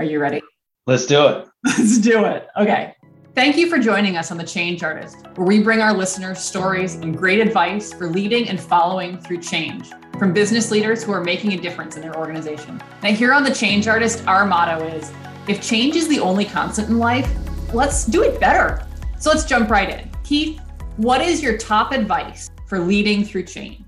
Are you ready? Let's do it. Let's do it. Okay. Thank you for joining us on The Change Artist, where we bring our listeners stories and great advice for leading and following through change from business leaders who are making a difference in their organization. Now, here on The Change Artist, our motto is if change is the only constant in life, let's do it better. So let's jump right in. Keith, what is your top advice for leading through change?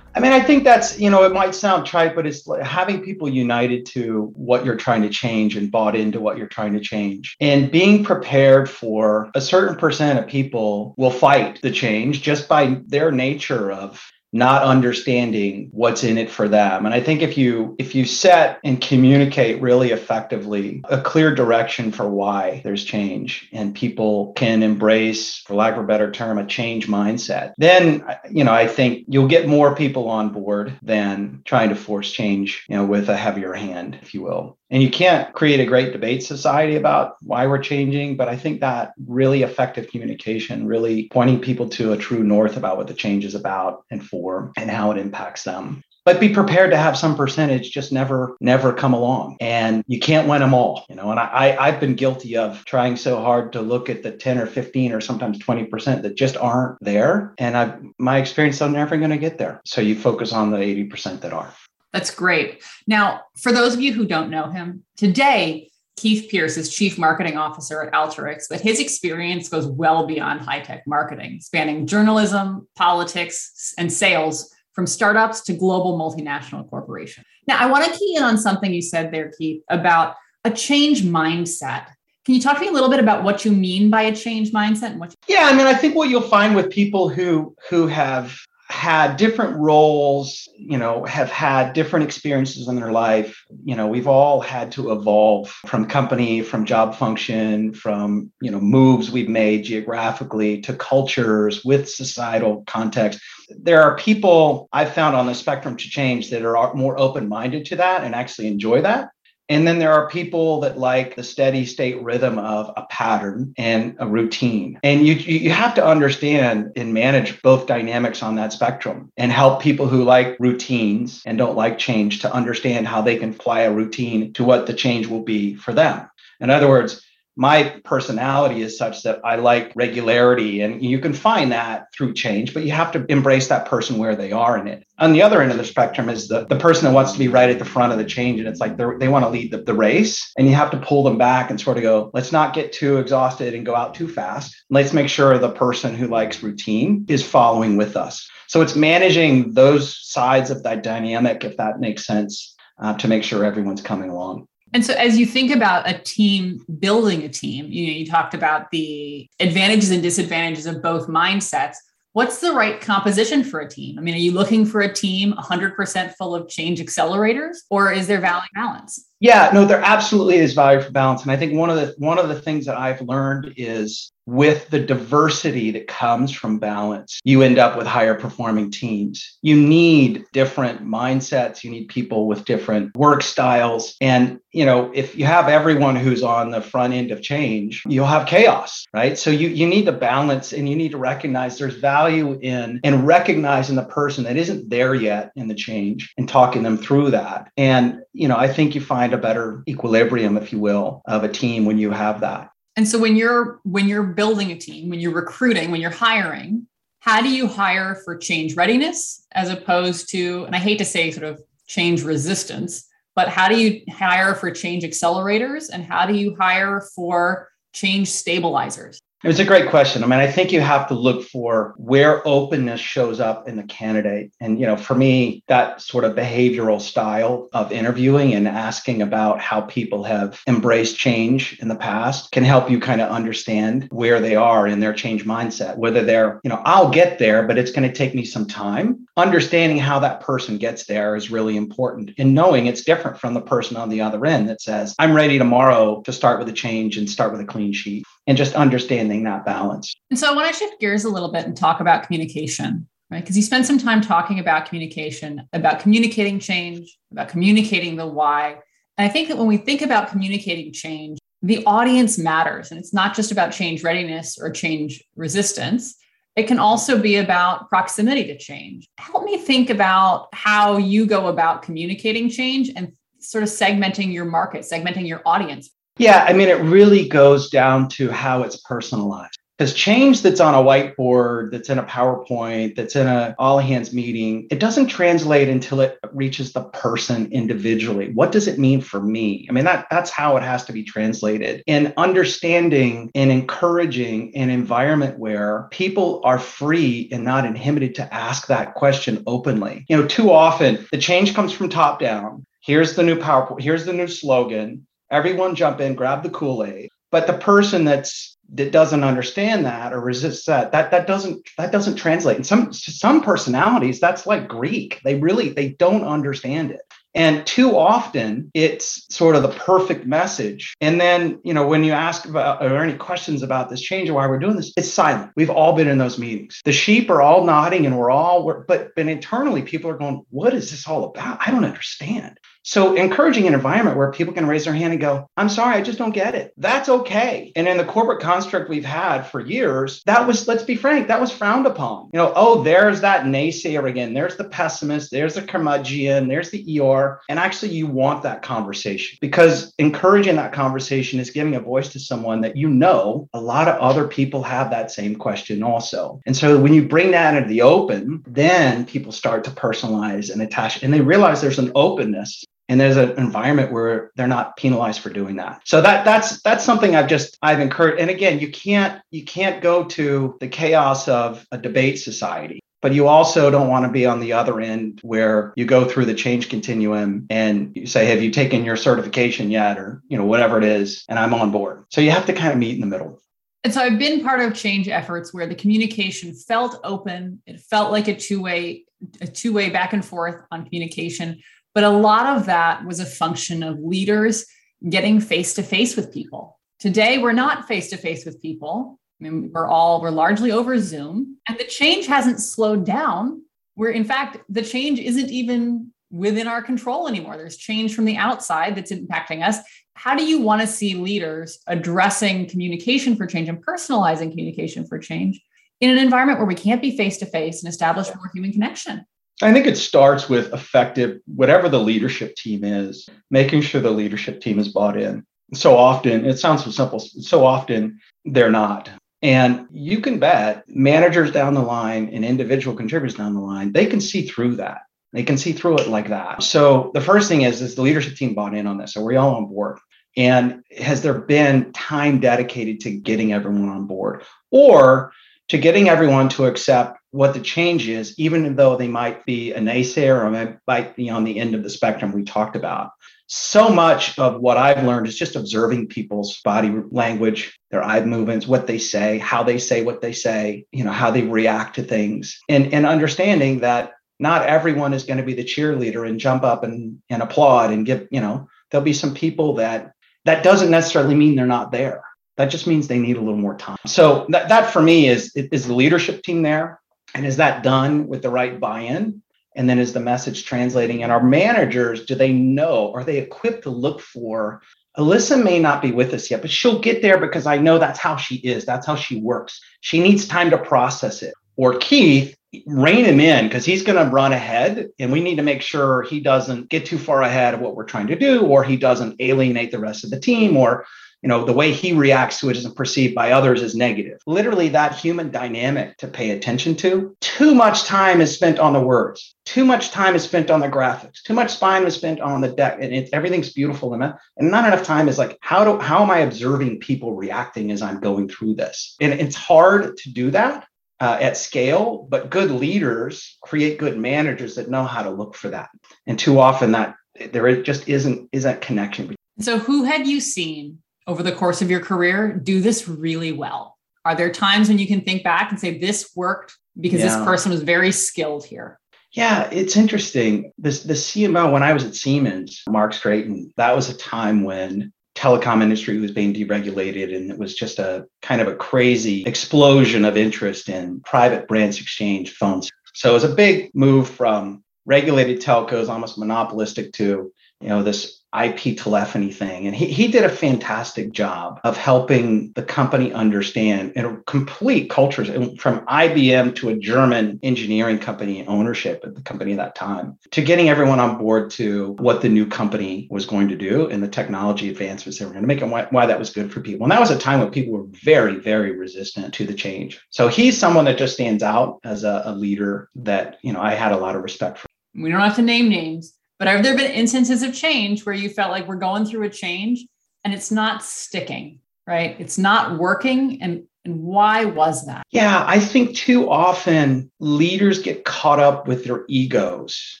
I mean, I think that's, you know, it might sound trite, but it's like having people united to what you're trying to change and bought into what you're trying to change. And being prepared for a certain percent of people will fight the change just by their nature of not understanding what's in it for them. And i think if you if you set and communicate really effectively a clear direction for why there's change and people can embrace for lack of a better term a change mindset then you know i think you'll get more people on board than trying to force change you know with a heavier hand if you will and you can't create a great debate society about why we're changing, but I think that really effective communication, really pointing people to a true north about what the change is about and for and how it impacts them. But be prepared to have some percentage just never, never come along. And you can't win them all, you know. And I, I have been guilty of trying so hard to look at the 10 or 15 or sometimes 20% that just aren't there. And I my experience, I'm never going to get there. So you focus on the 80% that are. That's great. Now, for those of you who don't know him, today, Keith Pearce is Chief Marketing Officer at Alteryx, but his experience goes well beyond high tech marketing, spanning journalism, politics, and sales from startups to global multinational corporations. Now, I want to key in on something you said there, Keith, about a change mindset. Can you talk to me a little bit about what you mean by a change mindset and what? You- yeah, I mean, I think what you'll find with people who who have had different roles, you know, have had different experiences in their life. You know, we've all had to evolve from company, from job function, from, you know, moves we've made geographically to cultures with societal context. There are people I've found on the spectrum to change that are more open minded to that and actually enjoy that. And then there are people that like the steady state rhythm of a pattern and a routine. And you, you have to understand and manage both dynamics on that spectrum and help people who like routines and don't like change to understand how they can apply a routine to what the change will be for them. In other words, my personality is such that I like regularity and you can find that through change, but you have to embrace that person where they are in it. On the other end of the spectrum is the, the person that wants to be right at the front of the change. And it's like they want to lead the, the race and you have to pull them back and sort of go, let's not get too exhausted and go out too fast. Let's make sure the person who likes routine is following with us. So it's managing those sides of that dynamic, if that makes sense, uh, to make sure everyone's coming along. And so, as you think about a team building a team, you know, you talked about the advantages and disadvantages of both mindsets. What's the right composition for a team? I mean, are you looking for a team 100% full of change accelerators, or is there value balance? Yeah, no, there absolutely is value for balance, and I think one of the one of the things that I've learned is with the diversity that comes from balance, you end up with higher performing teams. You need different mindsets, you need people with different work styles. And, you know, if you have everyone who's on the front end of change, you'll have chaos, right? So you, you need to balance and you need to recognize there's value in and recognizing the person that isn't there yet in the change and talking them through that. And, you know, I think you find a better equilibrium, if you will, of a team when you have that. And so when you're when you're building a team, when you're recruiting, when you're hiring, how do you hire for change readiness as opposed to and I hate to say sort of change resistance, but how do you hire for change accelerators and how do you hire for change stabilizers? It's a great question. I mean, I think you have to look for where openness shows up in the candidate. And, you know, for me, that sort of behavioral style of interviewing and asking about how people have embraced change in the past can help you kind of understand where they are in their change mindset, whether they're, you know, I'll get there, but it's going to take me some time. Understanding how that person gets there is really important and knowing it's different from the person on the other end that says, I'm ready tomorrow to start with a change and start with a clean sheet and just understanding that balance. And so I want to shift gears a little bit and talk about communication, right? Because you spend some time talking about communication, about communicating change, about communicating the why. And I think that when we think about communicating change, the audience matters. And it's not just about change readiness or change resistance. It can also be about proximity to change. Help me think about how you go about communicating change and sort of segmenting your market, segmenting your audience? Yeah, I mean, it really goes down to how it's personalized. Because change that's on a whiteboard, that's in a PowerPoint, that's in a all hands meeting, it doesn't translate until it reaches the person individually. What does it mean for me? I mean, that, that's how it has to be translated. And understanding and encouraging an environment where people are free and not inhibited to ask that question openly. You know, too often the change comes from top down. Here's the new PowerPoint, here's the new slogan. Everyone jump in, grab the Kool-Aid. But the person that's that doesn't understand that or resists that that that doesn't that doesn't translate. And some some personalities that's like greek. They really they don't understand it and too often it's sort of the perfect message and then you know when you ask about are any questions about this change or why we're doing this it's silent we've all been in those meetings the sheep are all nodding and we're all but but internally people are going what is this all about i don't understand so encouraging an environment where people can raise their hand and go, I'm sorry, I just don't get it. That's okay. And in the corporate construct we've had for years, that was, let's be frank, that was frowned upon. You know, oh, there's that naysayer again. There's the pessimist, there's the curmudgeon, there's the Eeyore. And actually, you want that conversation because encouraging that conversation is giving a voice to someone that you know a lot of other people have that same question also. And so when you bring that into the open, then people start to personalize and attach, and they realize there's an openness and there's an environment where they're not penalized for doing that so that that's that's something i've just i've encouraged and again you can't you can't go to the chaos of a debate society but you also don't want to be on the other end where you go through the change continuum and you say have you taken your certification yet or you know whatever it is and i'm on board so you have to kind of meet in the middle and so i've been part of change efforts where the communication felt open it felt like a two-way a two-way back and forth on communication but a lot of that was a function of leaders getting face to face with people. Today, we're not face to face with people. I mean, we're all, we're largely over Zoom, and the change hasn't slowed down. Where in fact, the change isn't even within our control anymore. There's change from the outside that's impacting us. How do you want to see leaders addressing communication for change and personalizing communication for change in an environment where we can't be face to face and establish more human connection? I think it starts with effective, whatever the leadership team is, making sure the leadership team is bought in. So often, it sounds so simple, so often they're not. And you can bet managers down the line and individual contributors down the line, they can see through that. They can see through it like that. So the first thing is, is the leadership team bought in on this? Are we all on board? And has there been time dedicated to getting everyone on board? Or to getting everyone to accept what the change is, even though they might be a naysayer or might be on the end of the spectrum we talked about. So much of what I've learned is just observing people's body language, their eye movements, what they say, how they say what they say, you know, how they react to things, and, and understanding that not everyone is going to be the cheerleader and jump up and, and applaud and give, you know, there'll be some people that that doesn't necessarily mean they're not there that just means they need a little more time. So that, that for me is is the leadership team there, and is that done with the right buy-in? And then is the message translating? And our managers, do they know? Are they equipped to look for? Alyssa may not be with us yet, but she'll get there because I know that's how she is. That's how she works. She needs time to process it. Or Keith, rein him in because he's going to run ahead and we need to make sure he doesn't get too far ahead of what we're trying to do or he doesn't alienate the rest of the team or you know the way he reacts to it isn't perceived by others as negative literally that human dynamic to pay attention to too much time is spent on the words too much time is spent on the graphics too much time is spent on the deck and it, everything's beautiful and, and not enough time is like how do how am i observing people reacting as i'm going through this and it's hard to do that uh, at scale, but good leaders create good managers that know how to look for that. And too often that there just isn't isn't connection. So, who had you seen over the course of your career do this really well? Are there times when you can think back and say, this worked because yeah. this person was very skilled here? Yeah, it's interesting. This the CMO when I was at Siemens, Mark Straighten, that was a time when telecom industry was being deregulated and it was just a kind of a crazy explosion of interest in private branch exchange phones. So it was a big move from regulated telcos, almost monopolistic, to you know, this IP telephony thing. And he, he did a fantastic job of helping the company understand in a complete cultures from IBM to a German engineering company ownership at the company at that time to getting everyone on board to what the new company was going to do and the technology advancements they were going to make and why, why that was good for people. And that was a time when people were very, very resistant to the change. So he's someone that just stands out as a, a leader that, you know, I had a lot of respect for. We don't have to name names, but have there been instances of change where you felt like we're going through a change and it's not sticking, right? It's not working. And, and why was that? Yeah, I think too often leaders get caught up with their egos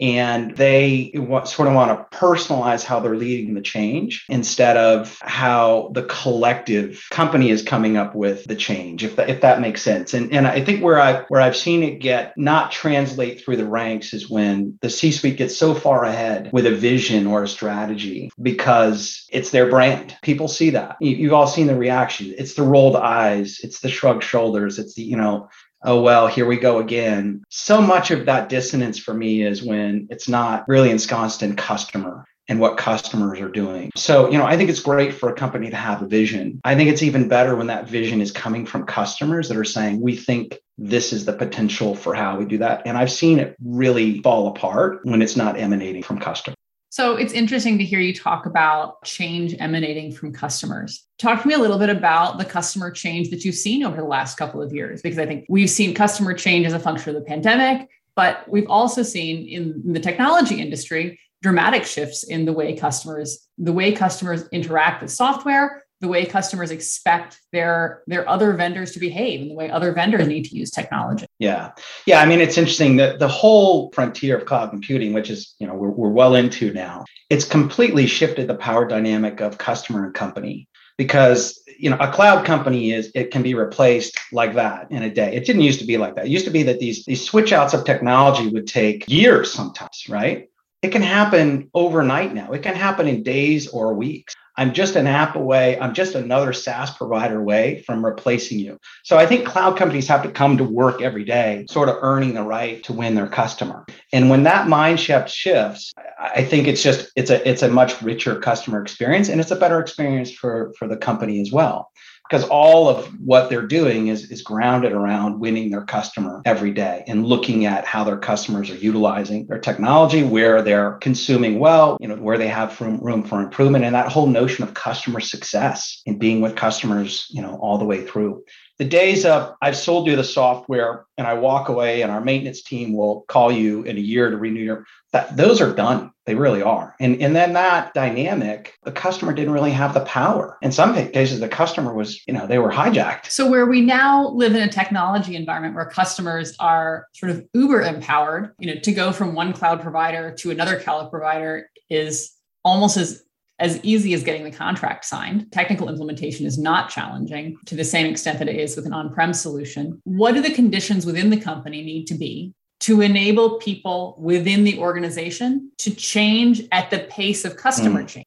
and they sort of want to personalize how they're leading the change instead of how the collective company is coming up with the change if that, if that makes sense. And and I think where I where I've seen it get not translate through the ranks is when the C-suite gets so far ahead with a vision or a strategy because it's their brand. People see that. You, you've all seen the reaction. It's the rolled eyes. It's the shrugged shoulders. It's the you know oh well here we go again so much of that dissonance for me is when it's not really ensconced in customer and what customers are doing. So, you know, I think it's great for a company to have a vision. I think it's even better when that vision is coming from customers that are saying, we think this is the potential for how we do that. And I've seen it really fall apart when it's not emanating from customers. So it's interesting to hear you talk about change emanating from customers. Talk to me a little bit about the customer change that you've seen over the last couple of years, because I think we've seen customer change as a function of the pandemic, but we've also seen in the technology industry dramatic shifts in the way customers the way customers interact with software the way customers expect their their other vendors to behave and the way other vendors need to use technology. Yeah. Yeah i mean it's interesting that the whole frontier of cloud computing which is you know we're, we're well into now it's completely shifted the power dynamic of customer and company because you know a cloud company is it can be replaced like that in a day. It didn't used to be like that. It used to be that these these switch outs of technology would take years sometimes right it can happen overnight now it can happen in days or weeks I'm just an app away. I'm just another SaaS provider away from replacing you. So I think cloud companies have to come to work every day, sort of earning the right to win their customer. And when that mind shift shifts, I think it's just it's a it's a much richer customer experience and it's a better experience for for the company as well because all of what they're doing is, is grounded around winning their customer every day and looking at how their customers are utilizing their technology, where they're consuming well, you know, where they have room, room for improvement, and that whole notion of customer success and being with customers, you know, all the way through. The days of I've sold you the software and I walk away and our maintenance team will call you in a year to renew your that those are done. They really are. And and then that dynamic the customer didn't really have the power. In some cases the customer was you know they were hijacked. So where we now live in a technology environment where customers are sort of uber empowered you know to go from one cloud provider to another cloud provider is almost as as easy as getting the contract signed. Technical implementation is not challenging to the same extent that it is with an on prem solution. What do the conditions within the company need to be to enable people within the organization to change at the pace of customer mm. change.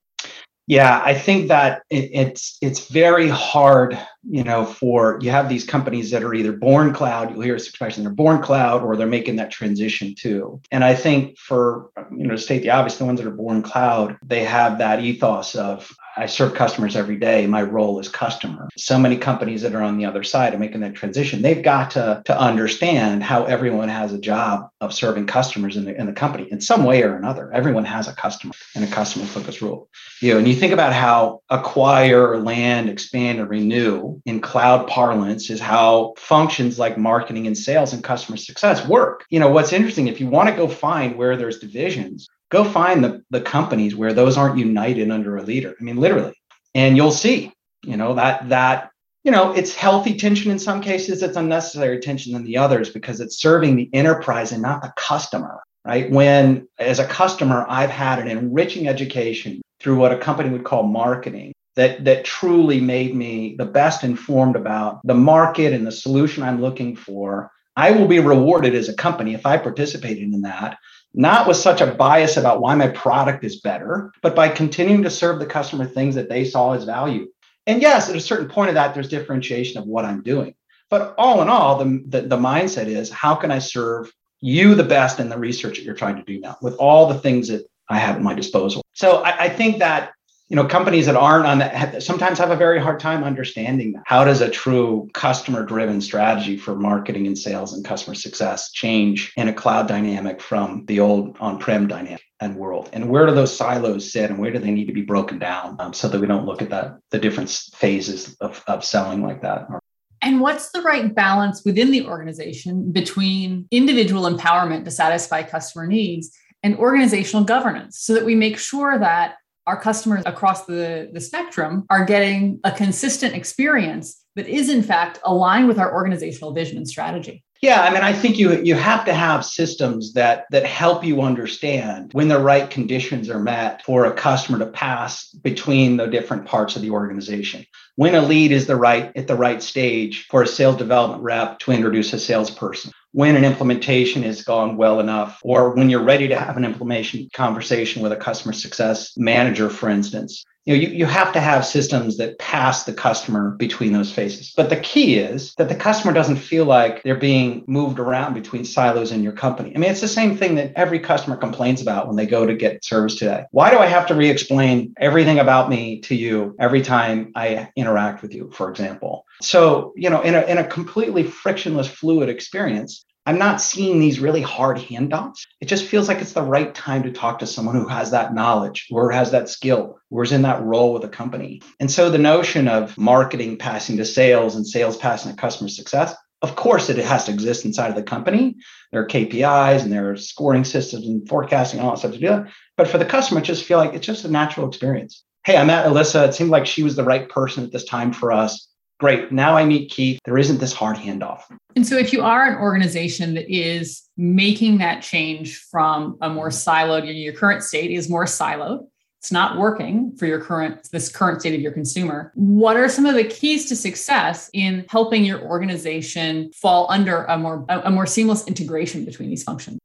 Yeah, I think that it, it's it's very hard, you know, for you have these companies that are either born cloud, you'll hear this expression, they're born cloud, or they're making that transition too. And I think for you know, to state the obvious, the ones that are born cloud, they have that ethos of I serve customers every day. My role is customer. So many companies that are on the other side of making that transition, they've got to, to understand how everyone has a job of serving customers in the, in the company in some way or another. Everyone has a customer and a customer focused role. You know, and you think about how acquire, land, expand, and renew in cloud parlance is how functions like marketing and sales and customer success work. You know, what's interesting, if you want to go find where there's divisions, go find the, the companies where those aren't united under a leader. I mean, literally, and you'll see, you know, that, that, you know, it's healthy tension in some cases, it's unnecessary tension in the others because it's serving the enterprise and not the customer, right? When, as a customer, I've had an enriching education through what a company would call marketing that that truly made me the best informed about the market and the solution I'm looking for. I will be rewarded as a company if I participated in that not with such a bias about why my product is better, but by continuing to serve the customer things that they saw as value. And yes, at a certain point of that, there's differentiation of what I'm doing. But all in all, the, the, the mindset is how can I serve you the best in the research that you're trying to do now with all the things that I have at my disposal. So I, I think that you know companies that aren't on that sometimes have a very hard time understanding that. how does a true customer driven strategy for marketing and sales and customer success change in a cloud dynamic from the old on-prem dynamic and world and where do those silos sit and where do they need to be broken down um, so that we don't look at that the different phases of, of selling like that and what's the right balance within the organization between individual empowerment to satisfy customer needs and organizational governance so that we make sure that our customers across the, the spectrum are getting a consistent experience that is, in fact, aligned with our organizational vision and strategy. Yeah, I mean, I think you you have to have systems that that help you understand when the right conditions are met for a customer to pass between the different parts of the organization. When a lead is the right at the right stage for a sales development rep to introduce a salesperson when an implementation has gone well enough, or when you're ready to have an implementation conversation with a customer success manager, for instance. You know, you, you have to have systems that pass the customer between those phases. But the key is that the customer doesn't feel like they're being moved around between silos in your company. I mean, it's the same thing that every customer complains about when they go to get service today. Why do I have to re explain everything about me to you every time I interact with you, for example? So, you know, in a, in a completely frictionless, fluid experience, I'm not seeing these really hard handoffs. It just feels like it's the right time to talk to someone who has that knowledge or has that skill or is in that role with a company. And so the notion of marketing passing to sales and sales passing to customer success, of course, it has to exist inside of the company. There are KPIs and there are scoring systems and forecasting and all that stuff to do that. But for the customer, just feel like it's just a natural experience. Hey, I met Alyssa. It seemed like she was the right person at this time for us great. Now I meet Keith. There isn't this hard handoff. And so, if you are an organization that is making that change from a more siloed, your current state is more siloed, it's not working for your current this current state of your consumer what are some of the keys to success in helping your organization fall under a more a more seamless integration between these functions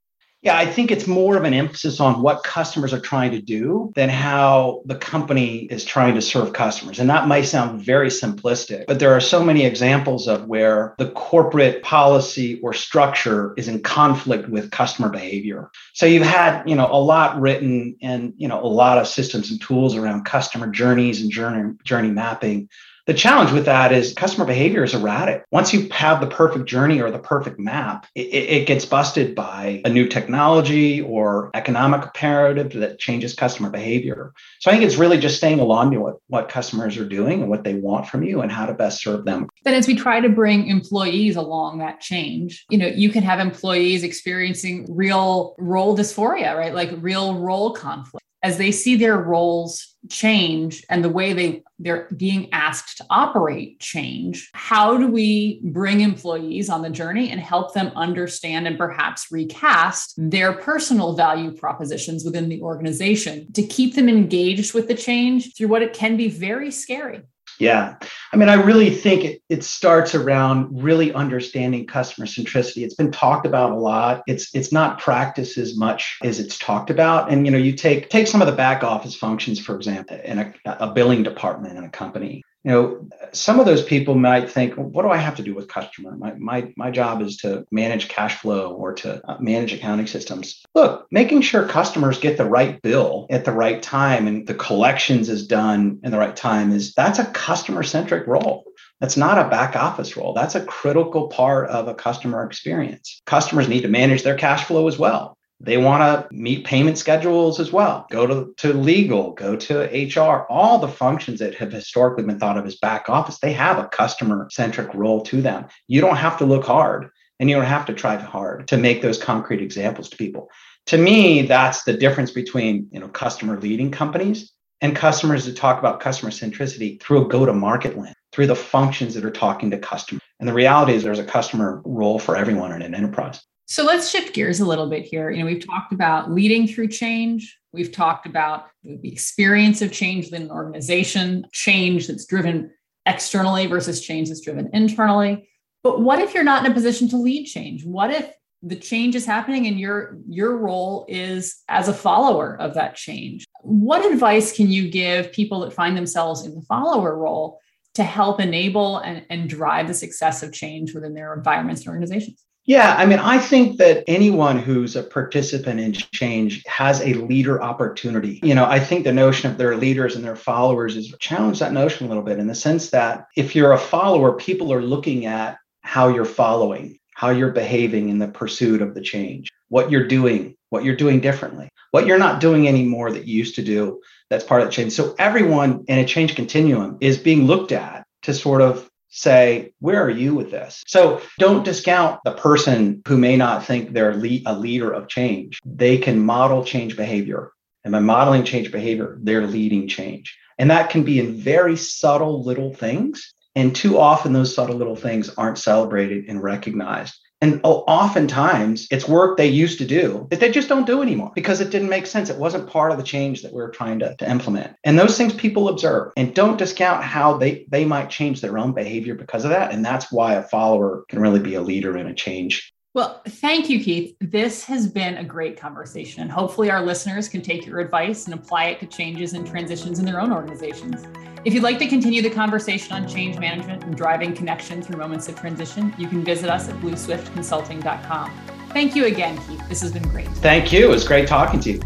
yeah, I think it's more of an emphasis on what customers are trying to do than how the company is trying to serve customers. And that might sound very simplistic, but there are so many examples of where the corporate policy or structure is in conflict with customer behavior. So you've had, you know, a lot written and, you know, a lot of systems and tools around customer journeys and journey journey mapping the challenge with that is customer behavior is erratic. Once you have the perfect journey or the perfect map, it, it, gets busted by a new technology or economic imperative that changes customer behavior. So I think it's really just staying along to what, what customers are doing and what they want from you and how to best serve them. Then as we try to bring employees along that change, you know, you can have employees experiencing real role dysphoria, right? Like real role conflict as they see their roles change and the way they they're being asked to operate change how do we bring employees on the journey and help them understand and perhaps recast their personal value propositions within the organization to keep them engaged with the change through what it can be very scary yeah. I mean, I really think it, it starts around really understanding customer centricity. It's been talked about a lot. It's it's not practiced as much as it's talked about. And you know, you take take some of the back office functions, for example, in a, a billing department in a company you know some of those people might think well, what do i have to do with customer my, my, my job is to manage cash flow or to uh, manage accounting systems look making sure customers get the right bill at the right time and the collections is done in the right time is that's a customer centric role that's not a back office role. That's a critical part of a customer experience. Customers need to manage their cash flow as well. They want to meet payment schedules as well, go to, to legal, go to HR, all the functions that have historically been thought of as back office, they have a customer centric role to them. You don't have to look hard and you don't have to try hard to make those concrete examples to people. To me, that's the difference between you know customer leading companies and customers that talk about customer centricity through a go to market lens, through the functions that are talking to customers. And the reality is there's a customer role for everyone in an enterprise. So let's shift gears a little bit here. You know, we've talked about leading through change. We've talked about the experience of change within an organization, change that's driven externally versus change that's driven internally. But what if you're not in a position to lead change? What if the change is happening and your your role is as a follower of that change? What advice can you give people that find themselves in the follower role to help enable and, and drive the success of change within their environments and organizations? Yeah, I mean, I think that anyone who's a participant in change has a leader opportunity. You know, I think the notion of their leaders and their followers is challenge that notion a little bit in the sense that if you're a follower, people are looking at how you're following, how you're behaving in the pursuit of the change, what you're doing, what you're doing differently, what you're not doing anymore that you used to do. That's part of the change. So everyone in a change continuum is being looked at to sort of say, where are you with this? So don't discount the person who may not think they're a leader of change. They can model change behavior. And by modeling change behavior, they're leading change. And that can be in very subtle little things. And too often, those subtle little things aren't celebrated and recognized. And oh, oftentimes it's work they used to do that they just don't do anymore because it didn't make sense. It wasn't part of the change that we are trying to, to implement. And those things people observe and don't discount how they, they might change their own behavior because of that. And that's why a follower can really be a leader in a change well, thank you, Keith. This has been a great conversation, and hopefully, our listeners can take your advice and apply it to changes and transitions in their own organizations. If you'd like to continue the conversation on change management and driving connection through moments of transition, you can visit us at blueswiftconsulting.com. Thank you again, Keith. This has been great. Thank you. It was great talking to you.